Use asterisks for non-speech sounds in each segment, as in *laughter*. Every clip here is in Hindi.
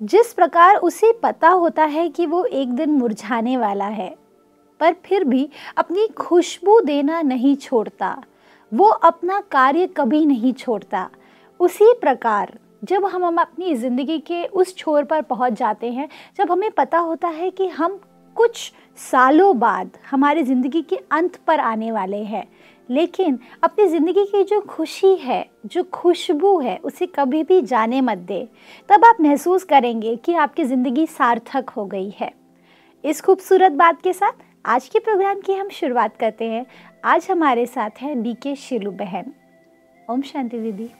जिस प्रकार उसे पता होता है कि वो एक दिन मुरझाने वाला है, पर फिर भी अपनी खुशबू देना नहीं छोड़ता। वो अपना कार्य कभी नहीं छोड़ता। उसी प्रकार जब हम हम अपनी ज़िंदगी के उस छोर पर पहुँच जाते हैं, जब हमें पता होता है कि हम कुछ सालों बाद हमारे ज़िंदगी के अंत पर आने वाले हैं। लेकिन अपनी ज़िंदगी की जो खुशी है, जो खुशबू है, उसे कभी भी जाने मत दे। तब आप महसूस करेंगे कि आपकी ज़िंदगी सार्थक हो गई है। इस खूबसूरत बात के साथ आज के प्रोग्राम की हम शुरुआत करते हैं। आज हमारे साथ हैं डी के शिलू बहन। ओम शांति दीदी।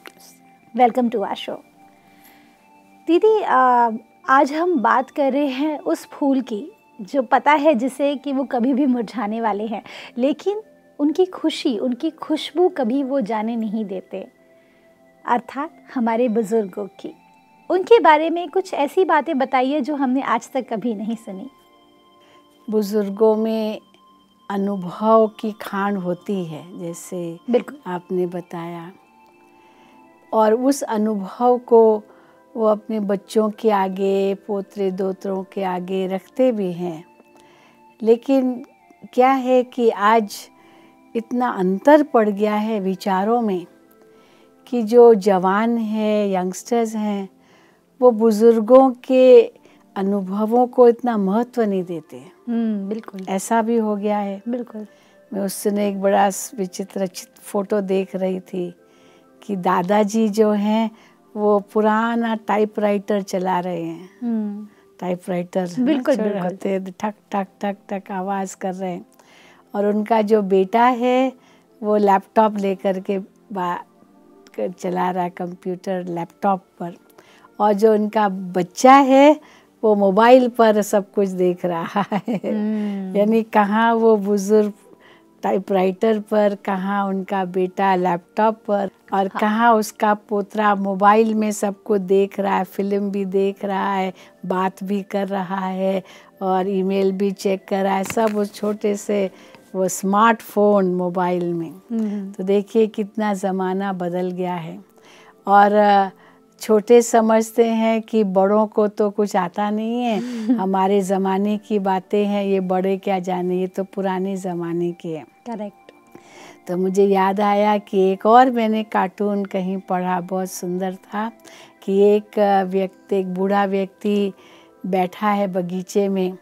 वेलकम टू आर शो दीदी आज हम बात कर रहे हैं उस फूल की। जो पता है जिसे कि वो कभी भी मुरझाने वाले हैं। लेकिन उनकी खुशी उनकी खुशबू कभी वो जाने नहीं देते। अर्थात हमारे बुज़ुर्गों की। उनके बारे में कुछ ऐसी बातें बताइए जो हमने आज तक कभी नहीं सुनी। बुज़ुर्गों में अनुभव की खान होती है जैसे बिल्कुल। आपने बताया। और उस अनुभव को वो अपने बच्चों के आगे पोतरे दोतरों के आगे रखते भी हैं। लेकिन क्या है कि आज इतना अंतर पड़ गया है विचारों में कि जो जवान हैं यंगस्टर्स हैं वो बुज़ुर्गों के अनुभवों को इतना महत्व नहीं देते। हम्म बिल्कुल। ऐसा भी हो गया है। बिल्कुल। मैं उस समय एक बड़ा विचित्र फ़ोटो देख रही थी कि दादाजी जो हैं वो पुराना टाइपराइटर चला रहे हैं। हम्म। टाइपराइटर बिल्कुल, बिल्कुल। होते ठक ठक ठक ठक आवाज़ कर रहे हैं। और उनका जो बेटा है वो लैपटॉप लेकर के बा चला रहा है कंप्यूटर लैपटॉप पर। और जो उनका बच्चा है वो मोबाइल पर सब कुछ देख रहा है। हम्म, यानी कहाँ वो बुज़ुर्ग टाइपराइटर पर कहाँ उनका बेटा लैपटॉप पर और हाँ। कहाँ उसका पोतरा मोबाइल में सबको देख रहा है फ़िल्म भी देख रहा है बात भी कर रहा है और ईमेल भी चेक कर रहा है। सब उस छोटे से वो स्मार्टफ़ोन मोबाइल में। हम्म, तो देखिए कितना ज़माना बदल गया है। और छोटे समझते हैं कि बड़ों को तो कुछ आता नहीं है। हमारे ज़माने की बातें हैं ये बड़े क्या जाने ये तो पुराने ज़माने के हैं। करेक्ट। तो मुझे याद आया कि एक और मैंने कार्टून कहीं पढ़ा बहुत सुंदर था कि एक व्यक्ति एक बूढ़ा व्यक्ति बैठा है बगीचे में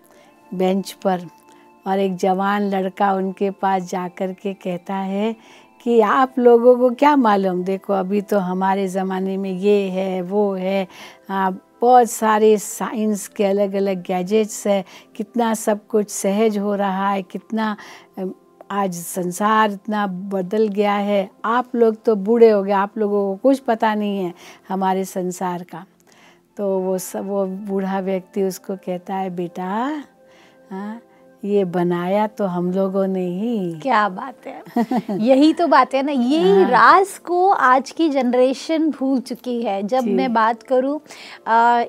बेंच पर और एक जवान लड़का उनके पास जाकर के कहता है कि आप लोगों को क्या मालूम? देखो अभी तो हमारे ज़माने में ये है वो है। आ, बहुत सारे साइंस के अलग अलग गैजेट्स है। कितना सब कुछ सहज हो रहा है कितना आज संसार इतना बदल गया है। आप लोग तो बूढ़े हो गए आप लोगों को कुछ पता नहीं है हमारे संसार का। तो वो सब वो बूढ़ा व्यक्ति उसको कहता है बेटा हाँ ये बनाया तो हम लोगों ने ही। क्या बात है। यही तो बात है ना यही राज को आज की जनरेशन भूल चुकी है। जब मैं बात करूँ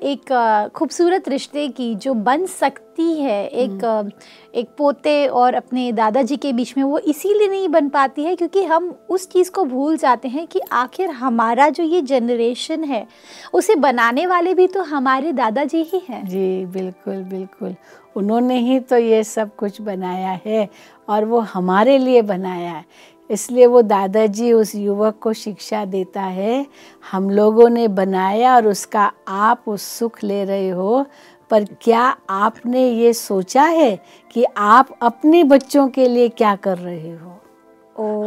एक खूबसूरत रिश्ते की जो बन सकती है एक एक पोते और अपने दादाजी के बीच में वो इसीलिए नहीं बन पाती है क्योंकि हम उस चीज़ को भूल जाते हैं कि आखिर हमारा जो ये जनरेशन है उसे बनाने वाले भी तो हमारे दादाजी ही हैं। जी बिल्कुल बिल्कुल। उन्होंने ही तो ये सब कुछ बनाया है और वो हमारे लिए बनाया है। इसलिए वो दादाजी उस युवक को शिक्षा देता है। हम लोगों ने बनाया और उसका आप उस सुख ले रहे हो पर क्या आपने ये सोचा है कि आप अपने बच्चों के लिए क्या कर रहे हो?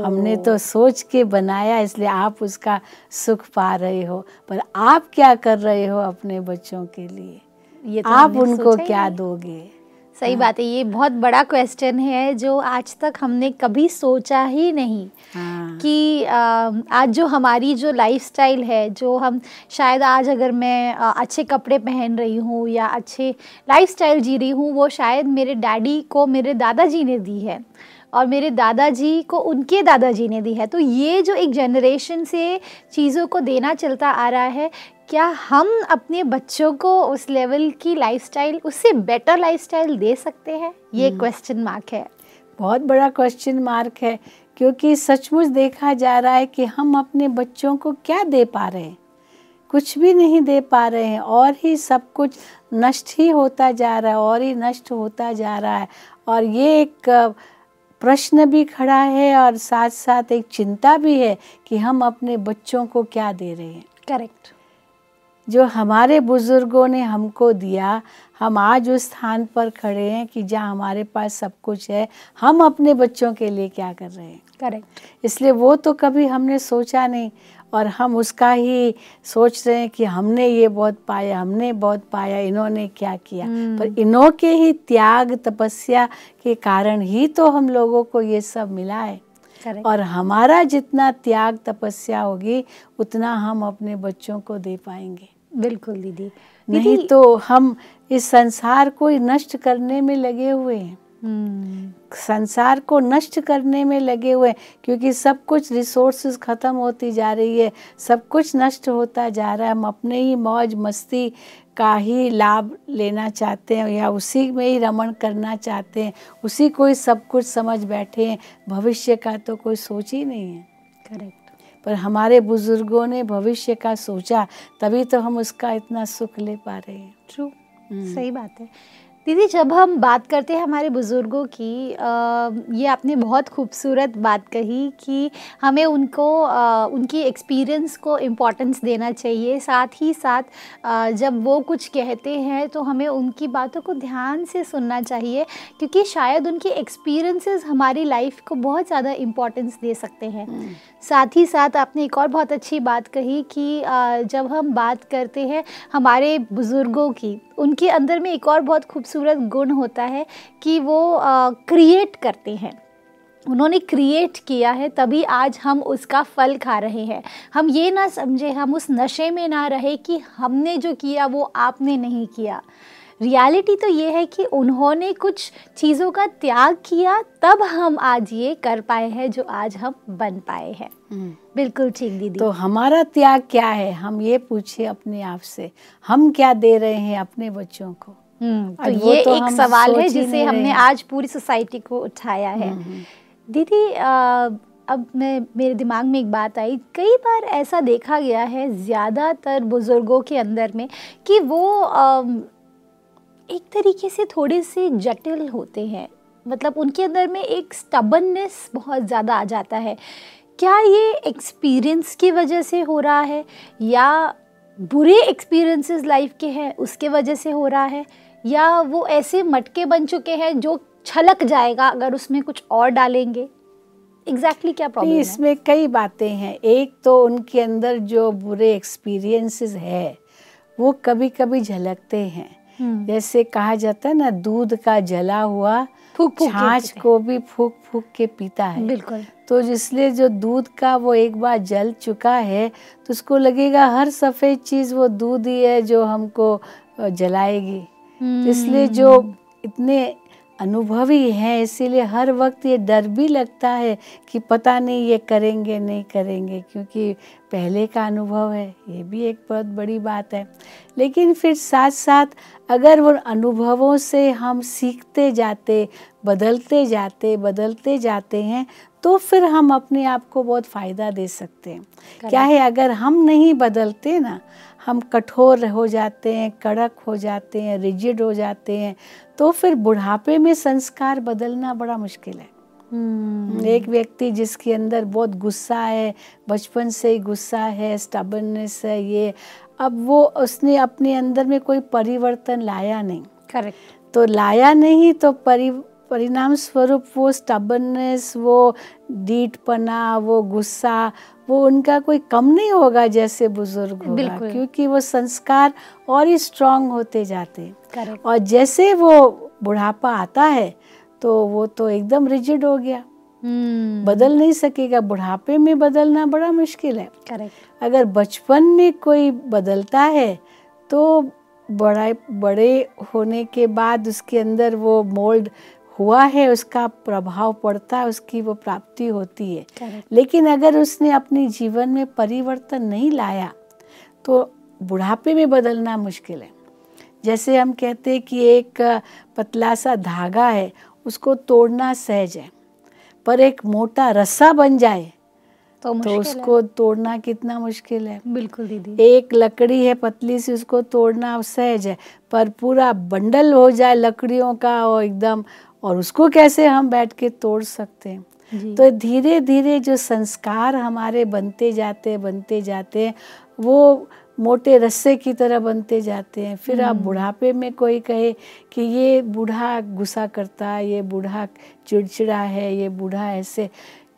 हमने तो सोच के बनाया इसलिए आप उसका सुख पा रहे हो। पर आप क्या कर रहे हो अपने बच्चों के लिए? ये तो आप उनको क्या। दोगे? सही बात है ये बहुत बड़ा क्वेश्चन है जो आज तक हमने कभी सोचा ही नहीं हाँ। कि आज जो हमारी जो लाइफस्टाइल है जो हम शायद आज अगर मैं अच्छे कपड़े पहन रही हूँ या अच्छे लाइफस्टाइल जी रही हूँ वो शायद मेरे डैडी को मेरे दादाजी ने दी है। और मेरे दादाजी को उनके दादाजी ने दी है। तो ये जो एक जनरेशन से चीज़ों को देना चलता आ रहा है क्या हम अपने बच्चों को उस लेवल की लाइफस्टाइल उससे बेटर लाइफस्टाइल दे सकते हैं? ये क्वेश्चन मार्क है। बहुत बड़ा क्वेश्चन मार्क है क्योंकि सचमुच देखा जा रहा है कि हम अपने बच्चों को क्या दे पा रहे हैं। कुछ भी नहीं दे पा रहे हैं और ही सब कुछ नष्ट ही होता जा रहा है और ही नष्ट होता जा रहा है। और ये एक प्रश्न भी खड़ा है और साथ साथ एक चिंता भी है कि हम अपने बच्चों को क्या दे रहे हैं। करेक्ट जो हमारे बुज़ुर्गों ने हमको दिया हम आज उस स्थान पर खड़े हैं कि जहाँ हमारे पास सब कुछ है हम अपने बच्चों के लिए क्या कर रहे हैं। करेक्ट इसलिए वो तो कभी हमने सोचा नहीं। और हम उसका ही सोच रहे हैं कि हमने ये बहुत पाया हमने बहुत पाया इन्होंने क्या किया। पर इन्हों के ही त्याग तपस्या के कारण ही तो हम लोगों को ये सब मिला है। और हमारा जितना त्याग तपस्या होगी उतना हम अपने बच्चों को दे पाएँगे। बिल्कुल दीदी। नहीं दीदी तो हम इस संसार को नष्ट करने में लगे हुए हैं। हम्म, संसार को नष्ट करने में लगे हुए क्योंकि सब कुछ रिसोर्सेज खत्म होती जा रही है सब कुछ नष्ट होता जा रहा है। हम अपने ही मौज मस्ती का ही लाभ लेना चाहते हैं या उसी में ही रमण करना चाहते हैं। उसी को ही सब कुछ समझ बैठे हैं। भविष्य का तो कोई सोच ही नहीं है। करेक्ट पर हमारे बुज़ुर्गों ने भविष्य का सोचा तभी तो हम उसका इतना सुख ले पा रहे हैं। ट्रू सही बात है। दीदी जब हम बात करते हैं हमारे बुज़ुर्गों की अ, ये आपने बहुत खूबसूरत बात कही कि हमें उनको अ, उनकी एक्सपीरियंस को इम्पोर्टेंस देना चाहिए। साथ ही साथ अ, जब वो कुछ कहते हैं तो हमें उनकी बातों को ध्यान से सुनना चाहिए क्योंकि शायद उनकी एक्सपीरियंसेस हमारी लाइफ को बहुत ज़्यादा इम्पोर्टेंस दे सकते हैं। साथ ही साथ आपने एक और बहुत अच्छी बात कही कि जब हम बात करते हैं हमारे बुज़ुर्गों की, उनके अंदर में एक और बहुत खूबसूरत गुण होता है कि वो क्रिएट करते हैं। उन्होंने क्रिएट किया है तभी आज हम उसका फल खा रहे हैं। हम ये ना समझे, हम उस नशे में ना रहे कि हमने जो किया वो आपने नहीं किया। रियलिटी तो ये है कि उन्होंने कुछ चीज़ों का त्याग किया तब हम आज ये कर पाए हैं जो आज हम बन पाए हैं। बिल्कुल ठीक दीदी। तो हमारा त्याग क्या है? हम ये पूछे अपने आप से हम क्या दे रहे हैं अपने बच्चों को? हम्म, तो ये तो एक सवाल है जिसे हमने आज पूरी सोसाइटी को उठाया है। दीदी अब मैं मेरे दिमाग में एक बात आई। कई बार ऐसा देखा गया है ज़्यादातर बुज़ुर्गों के अंदर में कि वो एक तरीके से थोड़े से जटिल होते हैं। मतलब उनके अंदर में एक स्टबननेस बहुत ज़्यादा आ जाता है। क्या ये एक्सपीरियंस की वजह से हो रहा है? या बुरे एक्सपीरियंसेस लाइफ के हैं, उसके वजह से हो रहा है? या वो ऐसे मटके बन चुके हैं जो छलक जाएगा अगर उसमें कुछ और डालेंगे? एग्जैक्टली exactly क्या प्रॉब्लम है? इसमें कई बातें हैं। एक तो उनके अंदर जो बुरे एक्सपीरियंसेस है, वो कभी कभी झलकते हैं। जैसे कहा जाता है ना दूध का जला हुआ फूक छाछ को भी फूक फूक के पीता है। बिल्कुल। तो इसलिए जो दूध का वो एक बार जल चुका है तो उसको लगेगा हर सफ़ेद चीज़ वो दूध ही है जो हमको जलाएगी। तो इसलिए जो इतने अनुभवी हैं इसीलिए हर वक्त ये डर भी लगता है कि पता नहीं ये करेंगे नहीं करेंगे क्योंकि पहले का अनुभव है ये भी एक बहुत बड़ी बात है। लेकिन फिर साथ साथ अगर वो अनुभवों से हम सीखते जाते बदलते जाते बदलते जाते हैं तो फिर हम अपने आप को बहुत फ़ायदा दे सकते हैं। क्या है अगर हम नहीं बदलते ना हम कठोर हो जाते हैं कड़क हो जाते हैं रिजिड हो जाते हैं तो फिर बुढ़ापे में संस्कार बदलना बड़ा मुश्किल है। Hmm. एक व्यक्ति जिसके अंदर बहुत गुस्सा है बचपन से ही गुस्सा है स्टबननेस है ये अब वो उसने अपने अंदर में कोई परिवर्तन लाया नहीं। करेक्ट तो लाया नहीं तो परि परिणाम स्वरूप वो स्टबननेस वो डीठपना वो गुस्सा वो उनका कोई कम नहीं होगा जैसे बुज़ुर्ग होगा क्योंकि वो संस्कार और ही स्ट्रांग होते जाते हैं। और जैसे वो बुढ़ापा आता है तो वो तो एकदम रिजिड हो गया। हम्म। बदल नहीं सकेगा। बुढ़ापे में बदलना बड़ा मुश्किल है। करेक्ट अगर बचपन में कोई बदलता है तो बड़ा बड़े होने के बाद उसके अंदर वो मोल्ड हुआ है उसका प्रभाव पड़ता है उसकी वो प्राप्ति होती है। लेकिन अगर उसने अपने जीवन में परिवर्तन नहीं लाया तो बुढ़ापे में बदलना मुश्किल है। जैसे हम कहते हैं कि एक पतला सा धागा है उसको तोड़ना सहज है पर एक मोटा रस्सा बन जाए तो तो उसको तोड़ना कितना मुश्किल है है। बिल्कुल दीदी। एक लकड़ी है पतली सी उसको तोड़ना सहज है पर पूरा बंडल हो जाए लकड़ियों का और एकदम और उसको कैसे हम बैठ के तोड़ सकते हैं? तो धीरे धीरे जो संस्कार हमारे बनते जाते बनते जाते हैं वो मोटे रस्से की तरह बनते जाते हैं। फिर आप बुढ़ापे में कोई कहे कि ये बूढ़ा गुस्सा करता है ये बूढ़ा चिड़चिड़ा है ये बूढ़ा ऐसे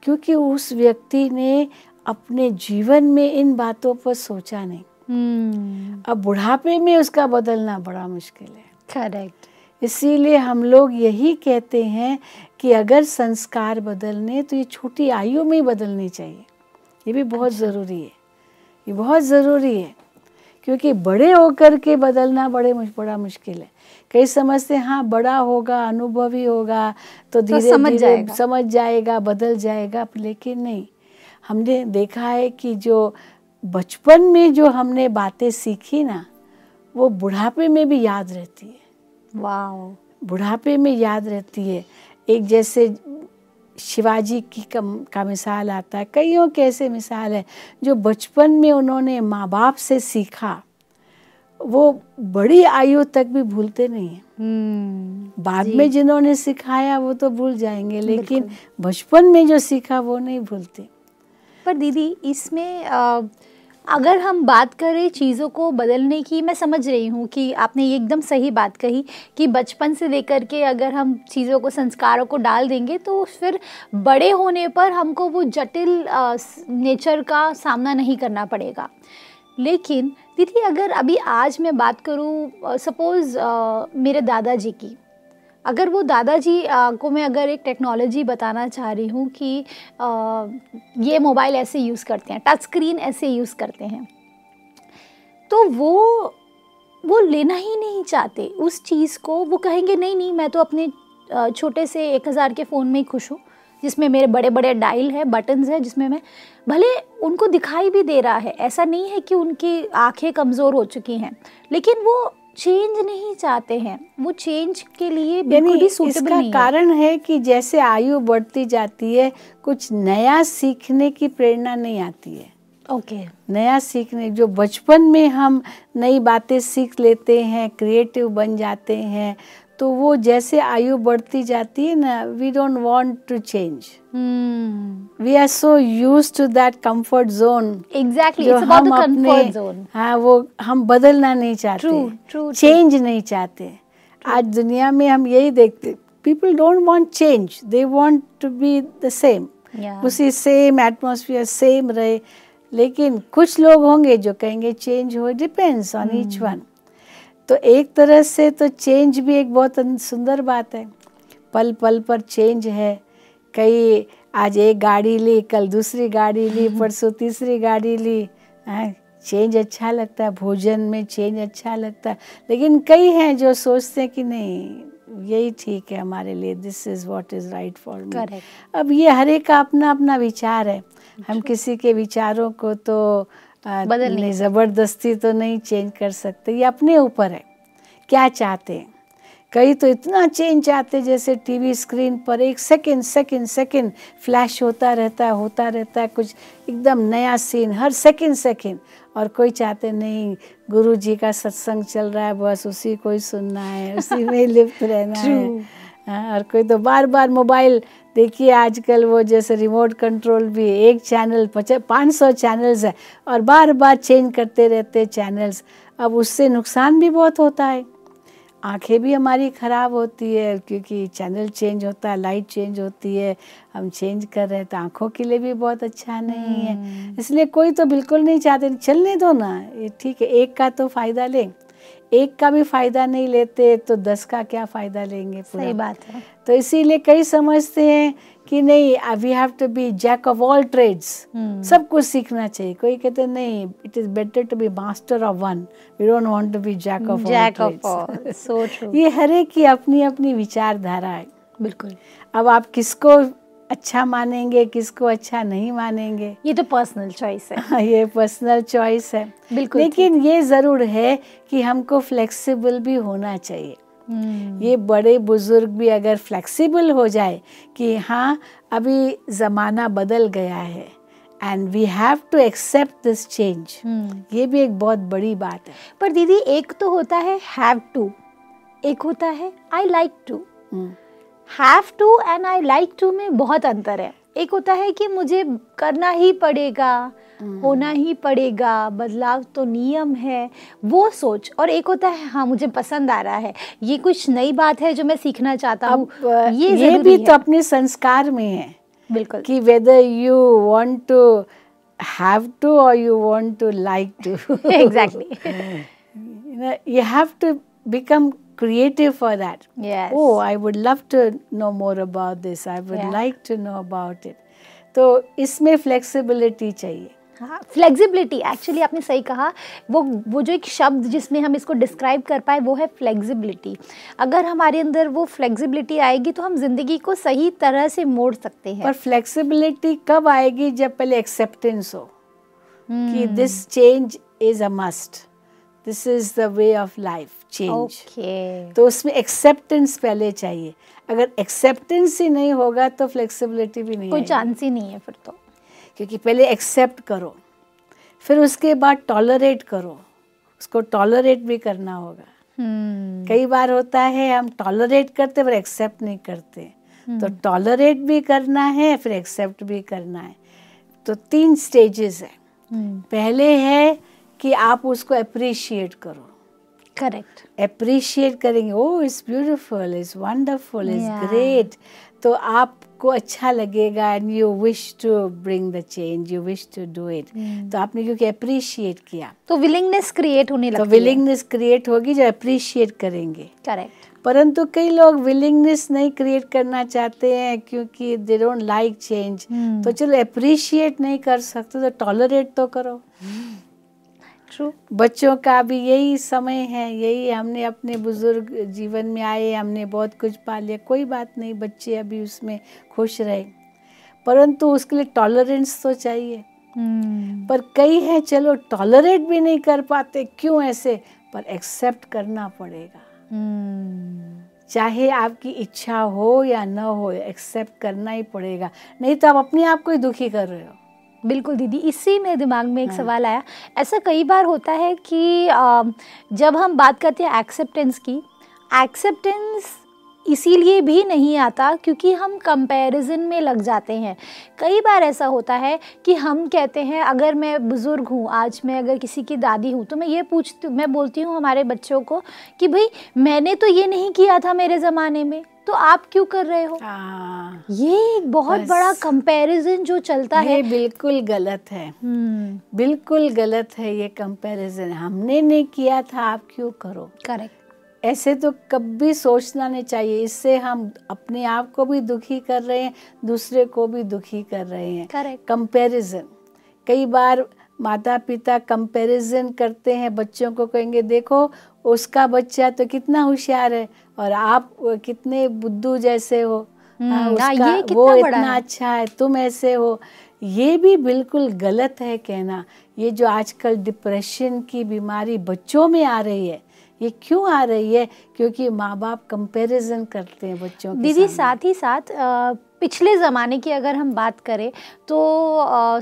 क्योंकि उस व्यक्ति ने अपने जीवन में इन बातों पर सोचा नहीं। हम्म। अब बुढ़ापे में उसका बदलना बड़ा मुश्किल है। करेक्ट इसीलिए हम लोग यही कहते हैं कि अगर संस्कार बदलने तो ये छोटी आयु में ही बदलनी चाहिए। ये भी बहुत ज़रूरी है। ये बहुत ज़रूरी है क्योंकि बड़े होकर के बदलना बड़े बड़ा मुश्किल है। कई समझते हैं हाँ बड़ा होगा अनुभवी होगा तो धीरे तो समझ धीरे जाएगा। समझ जाएगा बदल जाएगा लेकिन नहीं। हमने देखा है कि जो बचपन में जो हमने बातें सीखी ना वो बुढ़ापे में भी याद रहती है। बुढ़ापे में याद रहती है। एक जैसे शिवाजी की कम का मिसाल आता है। कईयों के ऐसे मिसाल है जो बचपन में उन्होंने माँ बाप से सीखा। वो बड़ी आयु तक भी भूलते नहीं है। हम्म। बाद में जिन्होंने सिखाया वो तो भूल जाएँगे लेकिन बचपन में जो सीखा वो नहीं भूलते। पर दीदी इसमें अगर हम बात करें चीज़ों को बदलने की, मैं समझ रही हूँ कि आपने ये एकदम सही बात कही कि बचपन से लेकर के अगर हम चीज़ों को, संस्कारों को डाल देंगे तो फिर बड़े होने पर हमको वो जटिल नेचर का सामना नहीं करना पड़ेगा। लेकिन दीदी, अगर अभी आज मैं बात करूँ सपोज़ मेरे दादाजी की अगर वो दादाजी को मैं अगर एक टेक्नोलॉजी बताना चाह रही हूँ कि अ, ये मोबाइल ऐसे यूज़ करते हैं टच स्क्रीन ऐसे यूज़ करते हैं तो वो वो लेना ही नहीं चाहते उस चीज़ को। वो कहेंगे नहीं नहीं मैं तो अपने छोटे से एक हज़ार के फ़ोन में ही खुश हूँ जिसमें मेरे बड़े बड़े डायल है बटन्स है जिसमें मैं भले उनको दिखाई भी दे रहा है ऐसा नहीं है कि उनकी आँखें कमज़ोर हो चुकी हैं लेकिन वो चेंज नहीं चाहते हैं। वो चेंज के लिए बिल्कुल भी सूटेबल इसका नहीं कारण है कि जैसे आयु बढ़ती जाती है कुछ नया सीखने की प्रेरणा नहीं आती है। Okay okay. नया सीखने जो बचपन में हम नई बातें सीख लेते हैं क्रिएटिव बन जाते हैं तो वो जैसे आयु बढ़ती जाती है ना we don't want to change we are so use to that comfort zone exactly it's about हम द अपने कंफर्ट जोन हाँ वो हम बदलना नहीं चाहते। True, true, true. चेंज नहीं चाहते। True. आज दुनिया में हम यही देखते people don't want change they want to be the same उसी सेम एटमोसफियर सेम रहे। लेकिन कुछ लोग होंगे जो कहेंगे चेंज हो डिपेंड्स ऑन ईच वन तो एक तरह से तो चेंज भी एक बहुत सुंदर बात है। पल पल पर चेंज है। कई आज एक गाड़ी ली कल दूसरी गाड़ी ली परसों तीसरी गाड़ी ली। हाँ, चेंज अच्छा लगता है भोजन में चेंज अच्छा लगता है। लेकिन कई हैं जो सोचते हैं कि नहीं यही ठीक है हमारे लिए this is what is right for me अब ये हर एक का अपना अपना विचार है। हम किसी के विचारों को तो बदल नहीं ज़बरदस्ती तो नहीं चेंज कर सकते। ये अपने ऊपर है। क्या चाहते हैं? कई तो इतना चेंज चाहते जैसे टीवी स्क्रीन पर एक सेकंड सेकंड सेकंड फ्लैश होता रहता है होता रहता है कुछ एकदम नया सीन हर सेकंड सेकंड और कोई चाहते नहीं गुरु जी का सत्संग चल रहा है बस उसी को ही सुनना है उसी में लिप्त रहना है. *laughs* हाँ, और कोई तो बार बार मोबाइल देखिए आजकल वो जैसे रिमोट कंट्रोल भी एक चैनल पचास पाँच सौ चैनल्स है और बार बार चेंज करते रहते चैनल्स अब उससे नुकसान भी बहुत होता है। आँखें भी हमारी ख़राब होती है क्योंकि चैनल चेंज होता है लाइट चेंज होती है हम चेंज कर रहे हैं तो आँखों के लिए भी बहुत अच्छा नहीं है। इसलिए कोई तो बिल्कुल नहीं चाहते चलने दो ना ये ठीक है एक का तो फ़ायदा लें। एक का भी फ़ायदा नहीं लेते तो दस का क्या फ़ायदा लेंगे पूरा? सही बात है। तो इसीलिए कई समझते हैं कि नहीं we have to be jack of all trades सब कुछ सीखना चाहिए। कोई कहते नहीं it is better to be master of one we don't want to be jack of jack of all so true ये हर एक की अपनी अपनी विचारधारा है। बिल्कुल। अब आप किसको अच्छा मानेंगे किसको अच्छा नहीं मानेंगे। ये तो पर्सनल चॉइस है। हाँ, ये पर्सनल चॉइस है। बिल्कुल लेकिन ये ज़रूर है कि हमको फ्लेक्सिबल भी होना चाहिए। हम्म, ये बड़े बुज़ुर्ग भी अगर फ्लेक्सिबल हो जाए कि हाँ अभी ज़माना बदल गया है and we have to accept this change. ये भी एक बहुत बड़ी बात है। पर दीदी एक तो होता है हैव टू एक होता है I like to have to and I like to में बहुत अंतर है। एक होता है कि मुझे करना ही पड़ेगा होना ही पड़ेगा बदलाव तो नियम है वो सोच। और एक होता है हाँ मुझे पसंद आ रहा है। ये कुछ नई बात है जो मैं सीखना चाहता हूँ। ये ये भी है। तो अपने संस्कार में है बिल्कुल। कि whether you want to have to और you want to like to exactly you have to become creative for that. Yes oh i would love to know more about this. I would Yeah. like to know about it. तो इसमें फ्लेक्सिबिलिटी चाहिए। हाँ फ्लेक्सिबिलिटी एक्चुअली आपने सही कहा। वो वो जो एक शब्द जिसमें हम इसको डिस्क्राइब कर पाए वो है फ्लेक्सिबिलिटी अगर हमारे अंदर वो फ्लेक्सिबिलिटी आएगी तो हम ज़िंदगी को सही तरह से मोड़ सकते हैं। और फ्लेक्सिबिलिटी कब आएगी जब पहले एक्सेप्टेंस हो? कि। This change is a must this is the way of life change okay तो उसमें एक्सेप्टेंस पहले चाहिए। अगर एक्सेप्टेंस ही नहीं होगा तो फ्लेक्सिबिलिटी भी नहीं कोई चांस ही नहीं है फिर तो। क्योंकि पहले एक्सेप्ट करो फिर उसके बाद टॉलरेट करो। उसको टॉलरेट भी करना होगा। हम्म। कई बार होता है हम टॉलरेट करते पर एक्सेप्ट नहीं करते। hmm. तो टॉलरेट भी करना है फिर एक्सेप्ट भी करना है। तो तीन स्टेजेस है। हम्म। पहले है कि आप उसको अप्रिशिएट करो। करेक्ट अप्रिशिएट करेंगे। ओ it's beautiful it's wonderful it's great तो आपको अच्छा लगेगा and you wish to bring the change you wish to do it तो आपने क्योंकि अप्रिशिएट किया। तो विलिंगनेस क्रिएट होने लगती तो विलिंगनेस क्रिएट होगी जो अप्रिशिएट करेंगे। करेक्ट परंतु कई लोग विलिंगनेस नहीं क्रिएट करना चाहते हैं क्योंकि दे डोंट लाइक चेंज। तो चलो अप्रिशिएट नहीं कर सकते तो टॉलरेट तो करो। ट्रू बच्चों का भी यही समय है यही हमने अपने बुज़ुर्ग जीवन में आए हमने बहुत कुछ पा लिया कोई बात नहीं बच्चे अभी उसमें खुश रहे। परंतु उसके लिए टॉलरेंस तो चाहिए। हम्म। पर कई है चलो टॉलरेट भी नहीं कर पाते क्यों ऐसे? पर एक्सेप्ट करना पड़ेगा। हम्म। चाहे आपकी इच्छा हो या न हो एक्सेप्ट करना ही पड़ेगा। नहीं तो आप अपने आप को ही दुखी कर रहे हो। बिल्कुल दीदी इसी में दिमाग में एक हाँ। सवाल आया। ऐसा कई बार होता है कि जब हम बात करते हैं एक्सेप्टेंस की एक्सेप्टेंस इसीलिए भी नहीं आता क्योंकि हम कंपैरिजन में लग जाते हैं। कई बार ऐसा होता है कि हम कहते हैं अगर मैं बुज़ुर्ग हूँ आज मैं अगर किसी की दादी हूँ तो मैं ये पूछती मैं बोलती हूँ हमारे बच्चों को कि भाई मैंने तो ये नहीं किया था मेरे ज़माने में। तो आप क्यों कर रहे हो? हाँ, ये एक बहुत बड़ा कंपैरिजन जो चलता है। बिल्कुल गलत है। हम्म। बिल्कुल गलत है ये कंपैरिजन हमने नहीं किया था आप क्यों करो? करेक्ट ऐसे तो कभी सोचना नहीं चाहिए। इससे हम अपने आप को भी दुखी कर रहे हैं दूसरे को भी दुखी कर रहे हैं। करेक्ट कंपैरिजन कई बार माता पिता कंपैरिजन करते हैं बच्चों को कहेंगे देखो उसका बच्चा तो कितना होशियार है और आप कितने बुद्धू जैसे हो। हम्म, हाँ, हाँ, उसका ये कितना वो बड़ा इतना है। अच्छा है तुम ऐसे हो। ये भी बिल्कुल गलत है कहना। ये जो आजकल डिप्रेशन की बीमारी बच्चों में आ रही है ये क्यों आ रही है? क्योंकि माँ बाप कंपैरिजन करते हैं बच्चों के दीदी साथ ही साथ अ, पिछले ज़माने की अगर हम बात करें तो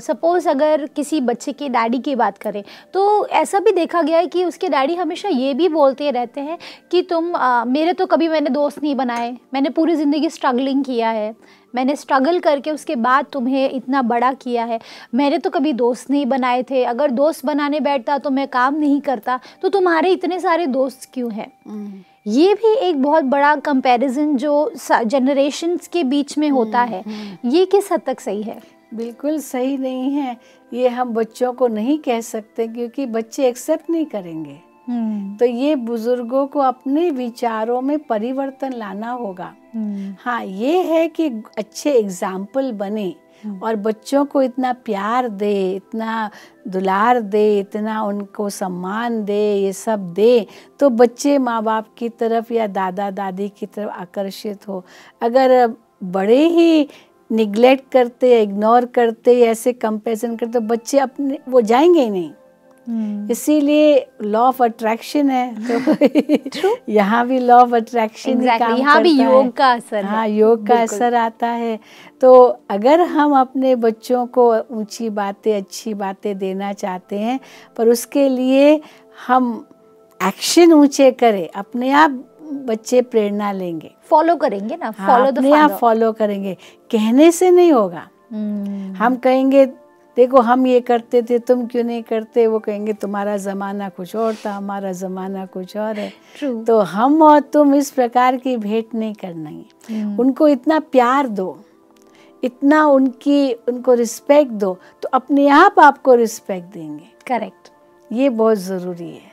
सपोज़ अगर किसी बच्चे के डैडी की बात करें तो ऐसा भी देखा गया है कि उसके डैडी हमेशा ये भी बोलते रहते हैं कि तुम अ, मेरे तो कभी मैंने दोस्त नहीं बनाए मैंने पूरी ज़िंदगी स्ट्रगलिंग किया है मैंने स्ट्रगल करके उसके बाद तुम्हें इतना बड़ा किया है मैंने तो कभी दोस्त नहीं बनाए थे अगर दोस्त बनाने बैठता तो मैं काम नहीं करता तो तुम्हारे इतने सारे दोस्त क्यों हैं? हम्म, ये भी एक बहुत बड़ा कंपैरिजन जो जनरेशन्स के बीच में होता है। ये किस हद तक सही है? बिल्कुल सही नहीं है। ये हम बच्चों को नहीं कह सकते क्योंकि बच्चे एक्सेप्ट नहीं करेंगे। तो ये बुज़ुर्गों को अपने विचारों में परिवर्तन लाना होगा। हाँ ये है कि अच्छे एग्ज़ाम्पल बने। और बच्चों को इतना प्यार दे, इतना दुलार दे, इतना उनको सम्मान दे, ये सब दे तो बच्चे माँ बाप की तरफ़ या दादा दादी की तरफ़ आकर्षित हो। अगर बड़े ही निग्लेक्ट करते इग्नोर करते, ऐसे कंपेरिजन करते तो बच्चे अपने, वो जाएँगे ही नहीं। Hmm. इसीलिए लॉ ऑफ़ अट्रैक्शन है। तो *laughs* यहाँ भी लॉ ऑफ़ अट्रैक्शन exactly. यहाँ भी योग का असर हाँ। योग का असर आता है। तो अगर हम अपने बच्चों को ऊँची बातें अच्छी बातें देना चाहते हैं पर उसके लिए हम एक्शन ऊँचे करें अपने आप बच्चे प्रेरणा लेंगे। फॉलो करेंगे ना? फॉलो हाँ, अपने आप फॉलो करेंगे। कहने से नहीं होगा। Hmm. हम कहेंगे देखो हम ये करते थे तुम क्यों नहीं करते? वो कहेंगे तुम्हारा ज़माना कुछ और था हमारा ज़माना कुछ और है। True. तो हम और तुम इस प्रकार की भेंट नहीं करना है। Hmm. उनको इतना प्यार दो इतना उनकी उनको रिस्पेक्ट दो तो अपने आप आपको रिस्पेक्ट देंगे। करेक्ट ये बहुत ज़रूरी है।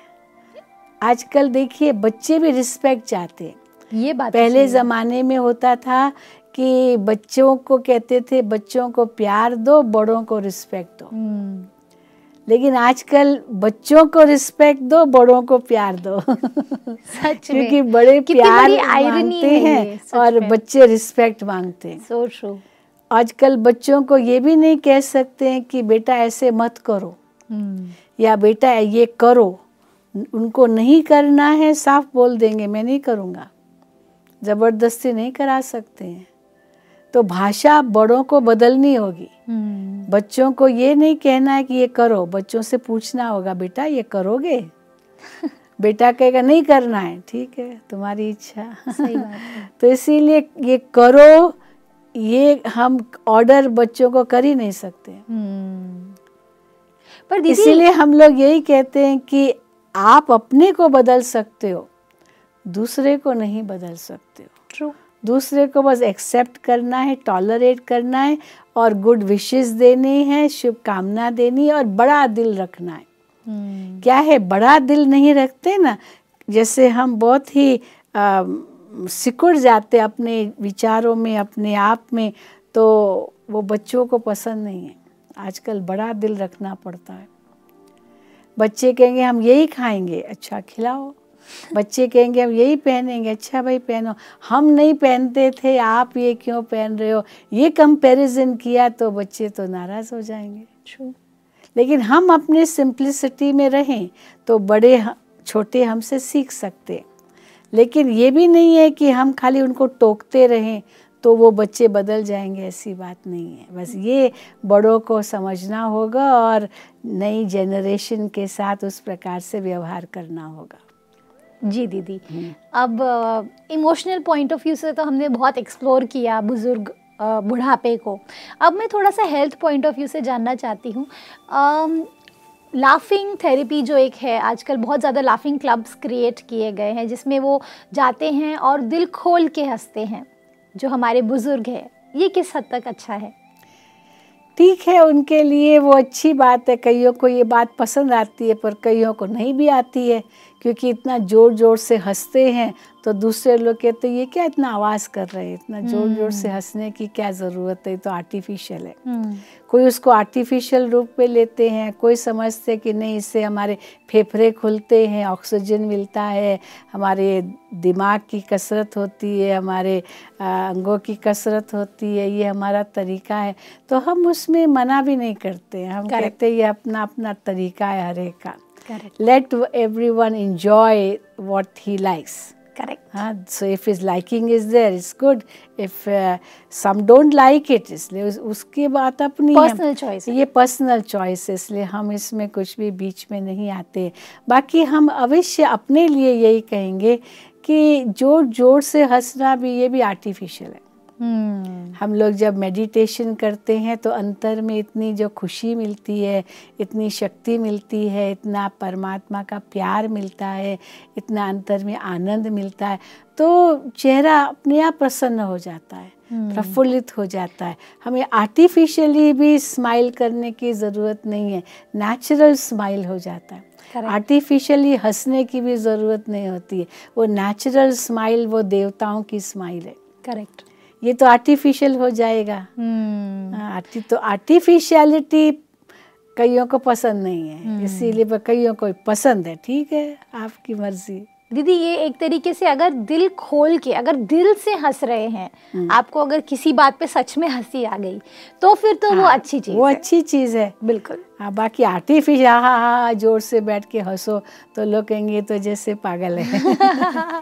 आजकल देखिए बच्चे भी रिस्पेक्ट चाहते हैं। ये बात तो पहले ज़माने में होता था कि बच्चों को कहते थे बच्चों को प्यार दो बड़ों को रिस्पेक्ट दो. हम्म। लेकिन आजकल बच्चों को रिस्पेक्ट दो बड़ों को प्यार दो। *laughs* सच क्योंकि बड़े प्यार मांगते हैं और बच्चे रिस्पेक्ट मांगते हैं। So true. आजकल बच्चों को ये भी नहीं कह सकते हैं कि बेटा ऐसे मत करो। hmm. या बेटा ये करो। उनको नहीं करना है साफ़ बोल देंगे मैं नहीं करूँगा। ज़बरदस्ती नहीं करा सकते हैं। तो भाषा बड़ों को बदलनी होगी। हम्म। बच्चों को ये नहीं कहना है कि ये करो बच्चों से पूछना होगा बेटा ये करोगे? *laughs* बेटा कहेगा नहीं करना है। ठीक है तुम्हारी इच्छा। सही बात है। *laughs* तो इसीलिए ये करो ये हम ऑर्डर बच्चों को कर ही नहीं सकते। हम्म। पर इसीलिए हम लोग यही कहते हैं कि आप अपने को बदल सकते हो दूसरे को नहीं बदल सकते हो। ट्रू दूसरे को बस एक्सेप्ट करना है टॉलरेट करना है और गुड विशेस देनी है शुभकामना देनी है और बड़ा दिल रखना है। hmm. क्या है? बड़ा दिल नहीं रखते ना? जैसे हम बहुत ही सिकुड़ जाते अपने विचारों में अपने आप में तो वो बच्चों को पसंद नहीं है। आजकल बड़ा दिल रखना पड़ता है। बच्चे कहेंगे हम यही खाएँगे। अच्छा खिलाओ। बच्चे कहेंगे हम यही पहनेंगे। अच्छा भाई पहनो। हम नहीं पहनते थे आप ये क्यों पहन रहे हो? ये कंपैरिजन किया तो बच्चे तो नाराज़ हो जाएँगे। लेकिन हम अपने सिंप्लिसिटी में रहें तो बड़े छोटे हमसे सीख सकते। लेकिन ये भी नहीं है कि हम खाली उनको टोकते रहें तो वो बच्चे बदल जाएँगे ऐसी बात नहीं है। बस ये बड़ों को समझना होगा और नई जनरेशन के साथ उस प्रकार से व्यवहार करना होगा। जी दीदी। हम्म। अब इमोशनल पॉइंट ऑफ़ व्यू से तो हमने बहुत एक्सप्लोर किया बुज़ुर्ग बुढ़ापे को। अब मैं थोड़ा सा हेल्थ पॉइंट ऑफ़ व्यू से जानना चाहती हूँ। लाफिंग थेरेपी जो एक है आजकल बहुत ज़्यादा लाफिंग क्लब्स क्रिएट किए गए हैं जिसमें वो जाते हैं और दिल खोल के हँसते हैं जो हमारे बुज़ुर्ग हैं। ये किस हद तक अच्छा है? ठीक है उनके लिए वो अच्छी बात है। कईयों को ये बात पसंद आती है पर कईयों को नहीं भी आती है। क्योंकि इतना ज़ोर ज़ोर से हँसते हैं तो दूसरे लोग कहते हैं ये क्या इतना आवाज़ कर रहे हैं? इतना ज़ोर ज़ोर से हम्म। हंसने की क्या ज़रूरत है? तो आर्टिफिशियल है। हम्म। कोई उसको आर्टिफिशियल रूप में लेते हैं कोई समझते कि नहीं इससे हमारे फेफड़े खुलते हैं ऑक्सीजन मिलता है हमारे दिमाग की कसरत होती है हमारे अंगों की कसरत होती है ये हमारा तरीका है। तो हम उसमें मना भी नहीं करते हम कहते हैं ये अपना अपना तरीका है हर एक का। Correct. Let everyone enjoy what he likes. Correct. Uh, so if his liking is there, it's good. If uh, some don't like it, इसलिए उस, उसकी बात अपनी पर्सनल चॉइस ये पर्सनल चॉइस है इसलिए हम इसमें कुछ भी बीच में नहीं आते बाकी हम अवश्य अपने लिए यही कहेंगे कि ज़ोर ज़ोर से हंसना भी ये भी आर्टिफिशियल है हम लोग जब मेडिटेशन करते हैं तो अंतर में इतनी जो खुशी मिलती है इतनी शक्ति मिलती है इतना परमात्मा का प्यार मिलता है इतना अंतर में आनंद मिलता है तो चेहरा अपने आप प्रसन्न हो जाता है प्रफुल्लित हो जाता है। हमें आर्टिफिशियली भी स्माइल करने की ज़रूरत नहीं है नेचुरल स्माइल हो जाता है। आर्टिफिशियली हंसने की भी ज़रूरत नहीं होती है वो नेचुरल स्माइल वो देवताओं की स्माइल है। करेक्ट ये तो आर्टिफिशियल हो जाएगा। हम्म। हाँ, आर्टि तो आर्टिफिशियलिटी कईयों को पसंद नहीं है। इसीलिए कईयों को पसंद है। ठीक है आपकी मर्ज़ी। दीदी ये एक तरीके से अगर दिल खोल के अगर दिल से हंस रहे हैं आपको अगर किसी बात पे सच में हँसी आ गई तो फिर तो वो हाँ, अच्छी चीज़ वो है। अच्छी चीज़ है। बिल्कुल। हाँ बाकी आर्टिफिशियल हाँ हाँ हाँ ज़ोर से बैठ के हंसो तो लोग कहेंगे तो जैसे पागल है। *laughs*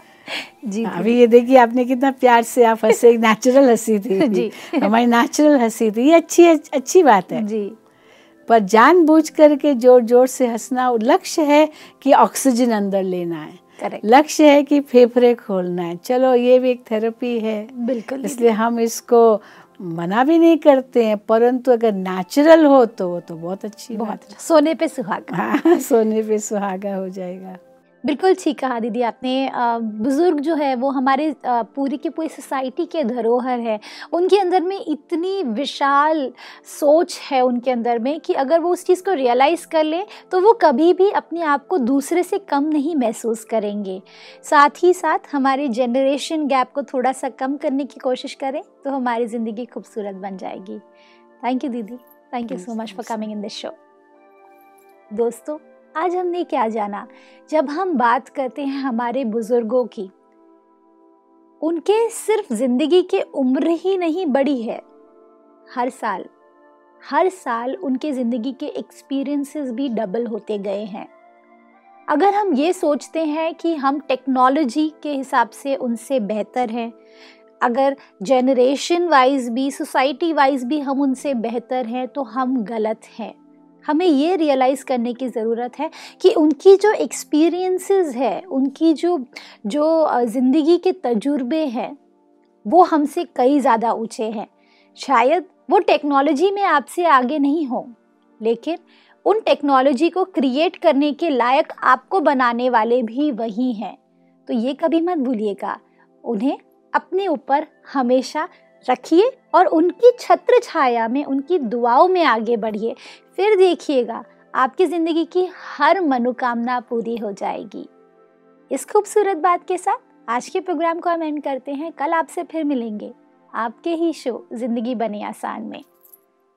जी अभी ये देखिए आपने कितना प्यार से आप हंसे नेचुरल हँसी थी। *laughs* जी। हमारी नेचुरल हँसी थी। ये अच्छी अच्छी बात है। जी। पर जानबूझ करके ज़ोर ज़ोर से हंसना लक्ष्य है कि ऑक्सीजन अंदर लेना है। लक्ष्य है कि फेफड़े खोलना है। चलो ये भी एक थेरेपी है। बिल्कुल इसलिए हम इसको मना भी नहीं करते हैं परंतु अगर नेचुरल हो तो वो तो बहुत अच्छी बहुत बात अच्छा। सोने पे सुहागा। हाँ *laughs* सोने पे सुहागा हो जाएगा। बिल्कुल ठीक कहा दीदी आपने। बुज़ुर्ग जो है वो हमारे पूरी की पूरी सोसाइटी के धरोहर है। उनके अंदर में इतनी विशाल सोच है उनके अंदर में कि अगर वो उस चीज़ को रियलाइज़ कर लें तो वो कभी भी अपने आप को दूसरे से कम नहीं महसूस करेंगे। साथ ही साथ हमारे जनरेशन गैप को थोड़ा सा कम करने की कोशिश करें तो हमारी ज़िंदगी खूबसूरत बन जाएगी। थैंक यू दीदी। Thank you so much for coming in this show दोस्तों आज हमने क्या जाना? जब हम बात करते हैं हमारे बुज़ुर्गों की, उनके सिर्फ़ ज़िंदगी की उम्र ही नहीं, बड़ी है। हर साल हर साल उनके ज़िंदगी के एक्सपीरियंसेस भी डबल होते गए हैं। अगर हम ये सोचते हैं कि हम टेक्नोलॉजी के हिसाब से उनसे बेहतर हैं, अगर जनरेशन वाइज भी सोसाइटी वाइज भी हम उनसे बेहतर हैं तो हम गलत हैं। हमें ये रियलाइज़ करने की ज़रूरत है कि उनकी जो एक्सपीरियंसेस है, उनकी जो जो ज़िंदगी के तजुर्बे हैं, वो हमसे कई ज़्यादा ऊँचे हैं। शायद वो टेक्नोलॉजी में आपसे आगे नहीं हो, लेकिन उन टेक्नोलॉजी को क्रिएट करने के लायक आपको बनाने वाले भी वही हैं। तो ये कभी मत भूलिएगा, उन्हें अपने ऊपर हमेशा रखिए और उनकी छत्र छाया में, उनकी दुआओं में आगे बढ़िए। फिर देखिएगा, आपकी ज़िंदगी की हर मनोकामना पूरी हो जाएगी। इस खूबसूरत बात के साथ आज के प्रोग्राम को हम एंड करते हैं। कल आपसे फिर मिलेंगे। आपके ही शो, ज़िंदगी बने आसान में।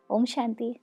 ओम शांति।